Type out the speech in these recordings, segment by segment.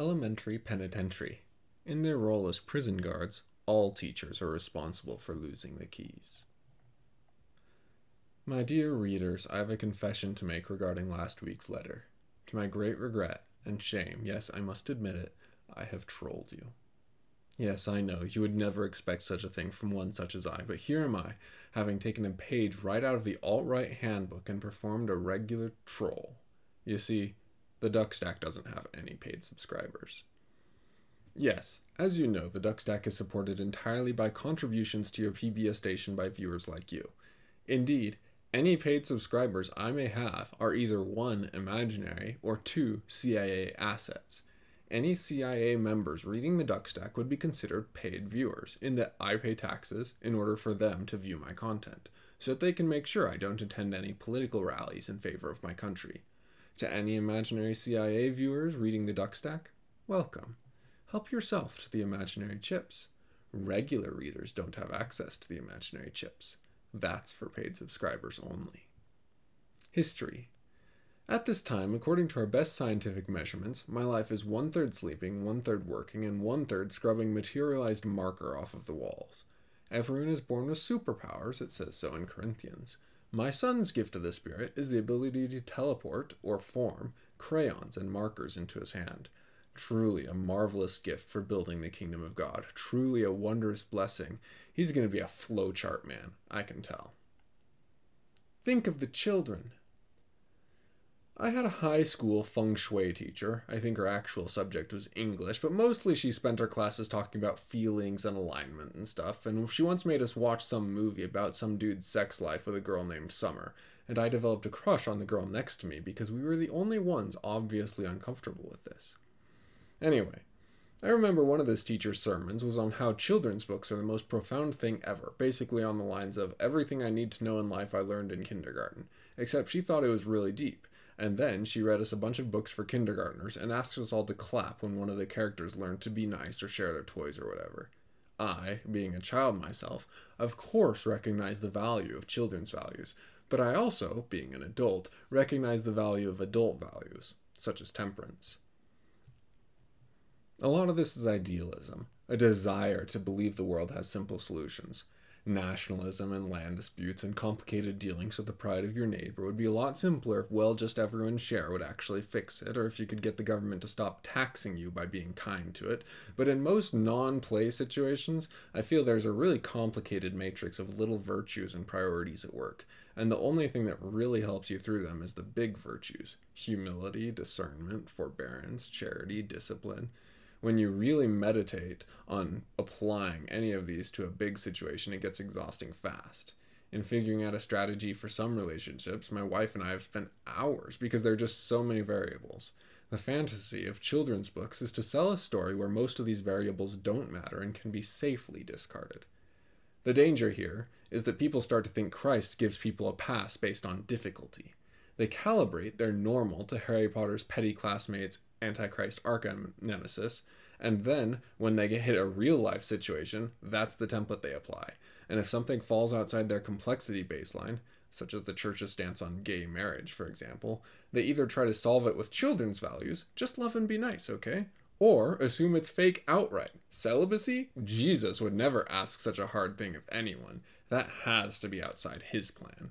Elementary Penitentiary. In their role as prison guards, all teachers are responsible for losing the keys. My dear readers, I have a confession to make regarding last week's letter. To my great regret and shame, yes, I must admit it, I have trolled you. Yes, I know, you would never expect such a thing from one such as I, but here am I, having taken a page right out of the alt right handbook and performed a regular troll. You see, the Duck Stack doesn't have any paid subscribers. Yes, as you know, the Duck Stack is supported entirely by contributions to your PBS station by viewers like you. Indeed, any paid subscribers I may have are either one, imaginary, or two, CIA assets. Any CIA members reading the Duck Stack would be considered paid viewers, in that I pay taxes in order for them to view my content, so that they can make sure I don't attend any political rallies in favor of my country. To any imaginary CIA viewers reading the Duck Stack, welcome. Help yourself to the imaginary chips. Regular readers don't have access to the imaginary chips. That's for paid subscribers only. History. At this time, according to our best scientific measurements, my life is one third sleeping, one third working, and one third scrubbing materialized marker off of the walls. Everyone is born with superpowers, it says so in Corinthians. My son's gift of the Spirit is the ability to teleport or form crayons and markers into his hand. Truly a marvelous gift for building the kingdom of God. Truly a wondrous blessing. He's going to be a flowchart man, I can tell. Think of the children. I had a high school feng shui teacher. I think her actual subject was English, but mostly she spent her classes talking about feelings and alignment and stuff. And she once made us watch some movie about some dude's sex life with a girl named Summer. And I developed a crush on the girl next to me because we were the only ones obviously uncomfortable with this. Anyway, I remember one of this teacher's sermons was on how children's books are the most profound thing ever, basically on the lines of everything I need to know in life I learned in kindergarten, except she thought it was really deep and then she read us a bunch of books for kindergartners and asked us all to clap when one of the characters learned to be nice or share their toys or whatever. I, being a child myself, of course recognize the value of children's values, but I also, being an adult, recognize the value of adult values, such as temperance. A lot of this is idealism, a desire to believe the world has simple solutions nationalism and land disputes and complicated dealings with the pride of your neighbor would be a lot simpler if, well, just everyone's share would actually fix it, or if you could get the government to stop taxing you by being kind to it. But in most non play situations, I feel there's a really complicated matrix of little virtues and priorities at work. And the only thing that really helps you through them is the big virtues humility, discernment, forbearance, charity, discipline when you really meditate on applying any of these to a big situation, it gets exhausting fast. In figuring out a strategy for some relationships, my wife and I have spent hours because there are just so many variables. The fantasy of children's books is to sell a story where most of these variables don't matter and can be safely discarded. The danger here is that people start to think Christ gives people a pass based on difficulty. They calibrate their normal to Harry Potter's petty classmates' Antichrist arch nemesis, and then when they get hit a real life situation, that's the template they apply. And if something falls outside their complexity baseline, such as the church's stance on gay marriage, for example, they either try to solve it with children's values, just love and be nice, okay? Or assume it's fake outright. Celibacy? Jesus would never ask such a hard thing of anyone. That has to be outside his plan.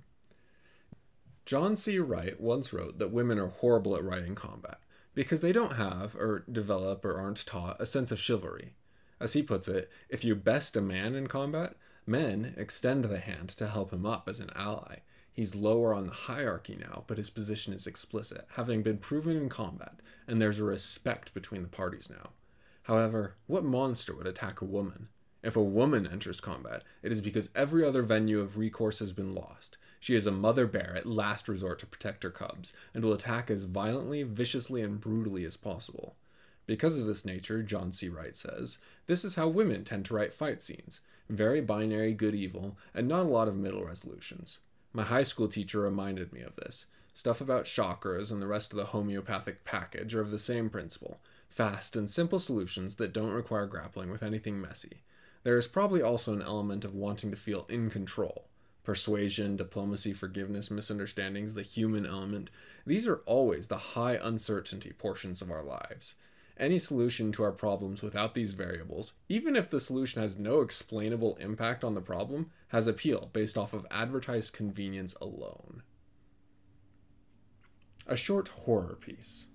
John C. Wright once wrote that women are horrible at writing combat because they don't have, or develop, or aren't taught a sense of chivalry. As he puts it, if you best a man in combat, men extend the hand to help him up as an ally. He's lower on the hierarchy now, but his position is explicit, having been proven in combat, and there's a respect between the parties now. However, what monster would attack a woman? If a woman enters combat, it is because every other venue of recourse has been lost. She is a mother bear at last resort to protect her cubs, and will attack as violently, viciously, and brutally as possible. Because of this nature, John C. Wright says, this is how women tend to write fight scenes very binary good evil, and not a lot of middle resolutions. My high school teacher reminded me of this. Stuff about chakras and the rest of the homeopathic package are of the same principle fast and simple solutions that don't require grappling with anything messy. There is probably also an element of wanting to feel in control. Persuasion, diplomacy, forgiveness, misunderstandings, the human element, these are always the high uncertainty portions of our lives. Any solution to our problems without these variables, even if the solution has no explainable impact on the problem, has appeal based off of advertised convenience alone. A short horror piece.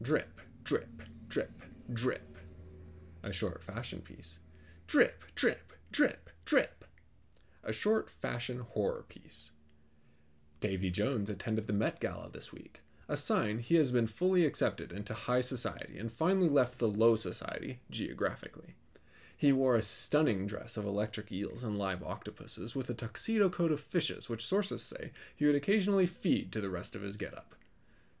Drip, drip, drip, drip. A short fashion piece. Drip, drip, drip, drip. A short fashion horror piece. Davy Jones attended the Met Gala this week a sign he has been fully accepted into high society and finally left the low society geographically. He wore a stunning dress of electric eels and live octopuses with a tuxedo coat of fishes, which sources say he would occasionally feed to the rest of his getup.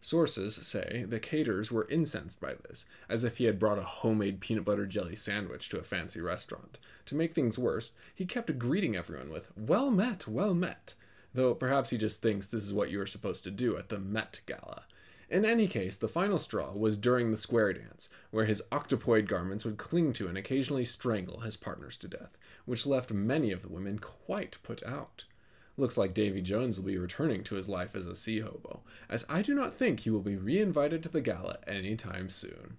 Sources say the caterers were incensed by this, as if he had brought a homemade peanut butter jelly sandwich to a fancy restaurant. To make things worse, he kept greeting everyone with, Well met, well met, though perhaps he just thinks this is what you are supposed to do at the Met Gala. In any case, the final straw was during the square dance, where his octopoid garments would cling to and occasionally strangle his partners to death, which left many of the women quite put out. Looks like Davy Jones will be returning to his life as a sea hobo, as I do not think he will be reinvited to the gala any time soon.